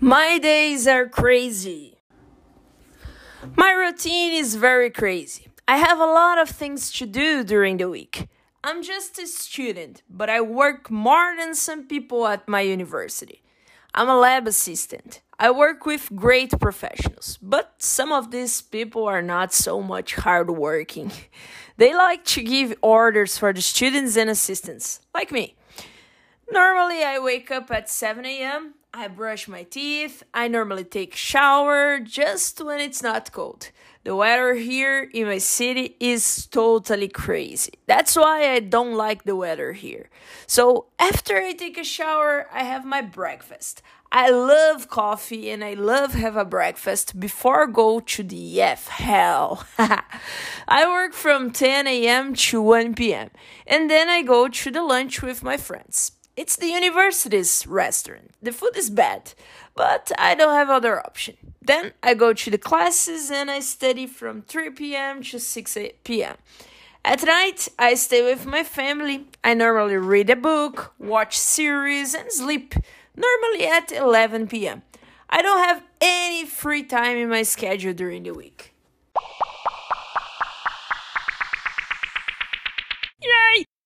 My days are crazy. My routine is very crazy. I have a lot of things to do during the week. I'm just a student, but I work more than some people at my university. I'm a lab assistant. I work with great professionals, but some of these people are not so much hardworking. They like to give orders for the students and assistants, like me. Normally, I wake up at 7 a.m. I brush my teeth. I normally take shower just when it's not cold. The weather here in my city is totally crazy. That's why I don't like the weather here. So, after I take a shower, I have my breakfast. I love coffee and I love have a breakfast before I go to the F hell. I work from 10 a.m. to 1 p.m. and then I go to the lunch with my friends. It's the university's restaurant. The food is bad, but I don't have other option. Then I go to the classes and I study from 3 p.m. to 6 p.m. At night, I stay with my family. I normally read a book, watch series, and sleep, normally at 11 p.m. I don't have any free time in my schedule during the week.